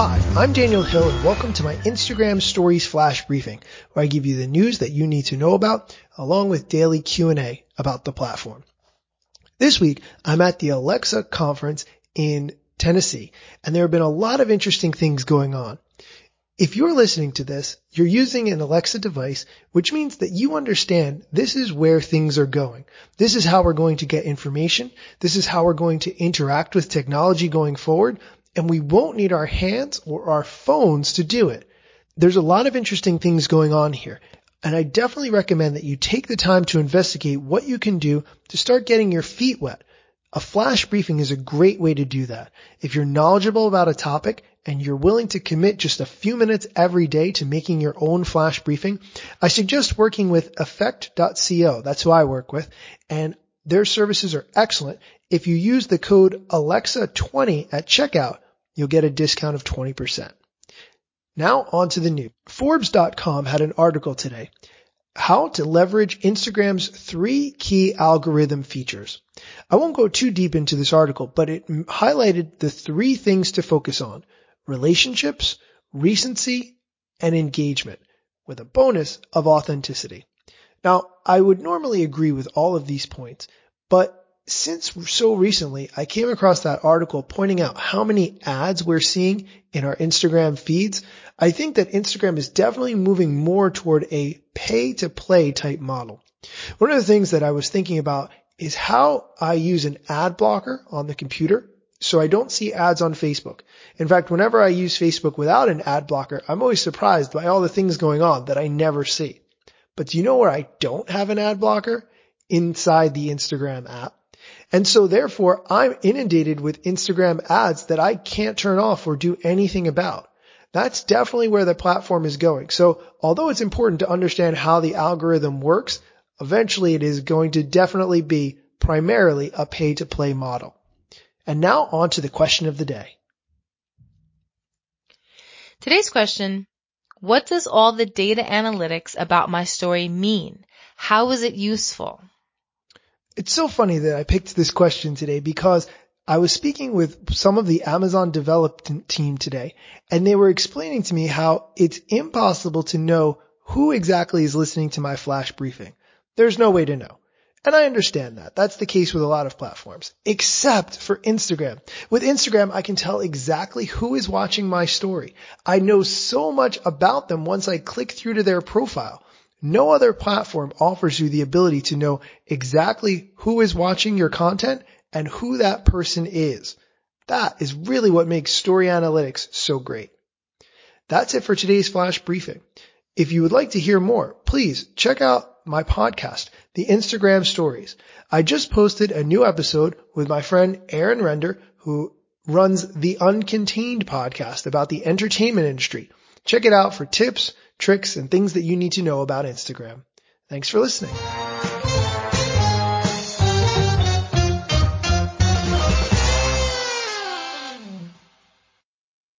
Hi, I'm Daniel Hill and welcome to my Instagram Stories Flash Briefing, where I give you the news that you need to know about, along with daily Q&A about the platform. This week, I'm at the Alexa conference in Tennessee, and there have been a lot of interesting things going on. If you're listening to this, you're using an Alexa device, which means that you understand this is where things are going. This is how we're going to get information. This is how we're going to interact with technology going forward. And we won't need our hands or our phones to do it. There's a lot of interesting things going on here. And I definitely recommend that you take the time to investigate what you can do to start getting your feet wet. A flash briefing is a great way to do that. If you're knowledgeable about a topic and you're willing to commit just a few minutes every day to making your own flash briefing, I suggest working with effect.co. That's who I work with. And their services are excellent. If you use the code Alexa20 at checkout, you'll get a discount of 20%. Now on to the news. Forbes.com had an article today how to leverage Instagram's three key algorithm features. I won't go too deep into this article, but it highlighted the three things to focus on. Relationships, recency, and engagement with a bonus of authenticity. Now, I would normally agree with all of these points, but since so recently I came across that article pointing out how many ads we're seeing in our Instagram feeds, I think that Instagram is definitely moving more toward a pay to play type model. One of the things that I was thinking about is how I use an ad blocker on the computer so I don't see ads on Facebook. In fact, whenever I use Facebook without an ad blocker, I'm always surprised by all the things going on that I never see. But do you know where I don't have an ad blocker? Inside the Instagram app. And so therefore I'm inundated with Instagram ads that I can't turn off or do anything about. That's definitely where the platform is going. So although it's important to understand how the algorithm works, eventually it is going to definitely be primarily a pay to play model. And now on to the question of the day. Today's question, what does all the data analytics about my story mean? How is it useful? It's so funny that I picked this question today because I was speaking with some of the Amazon development team today and they were explaining to me how it's impossible to know who exactly is listening to my flash briefing. There's no way to know. And I understand that. That's the case with a lot of platforms, except for Instagram. With Instagram, I can tell exactly who is watching my story. I know so much about them once I click through to their profile. No other platform offers you the ability to know exactly who is watching your content and who that person is. That is really what makes story analytics so great. That's it for today's flash briefing. If you would like to hear more, please check out my podcast, The Instagram Stories. I just posted a new episode with my friend Aaron Render, who runs the Uncontained podcast about the entertainment industry. Check it out for tips, tricks, and things that you need to know about Instagram. Thanks for listening.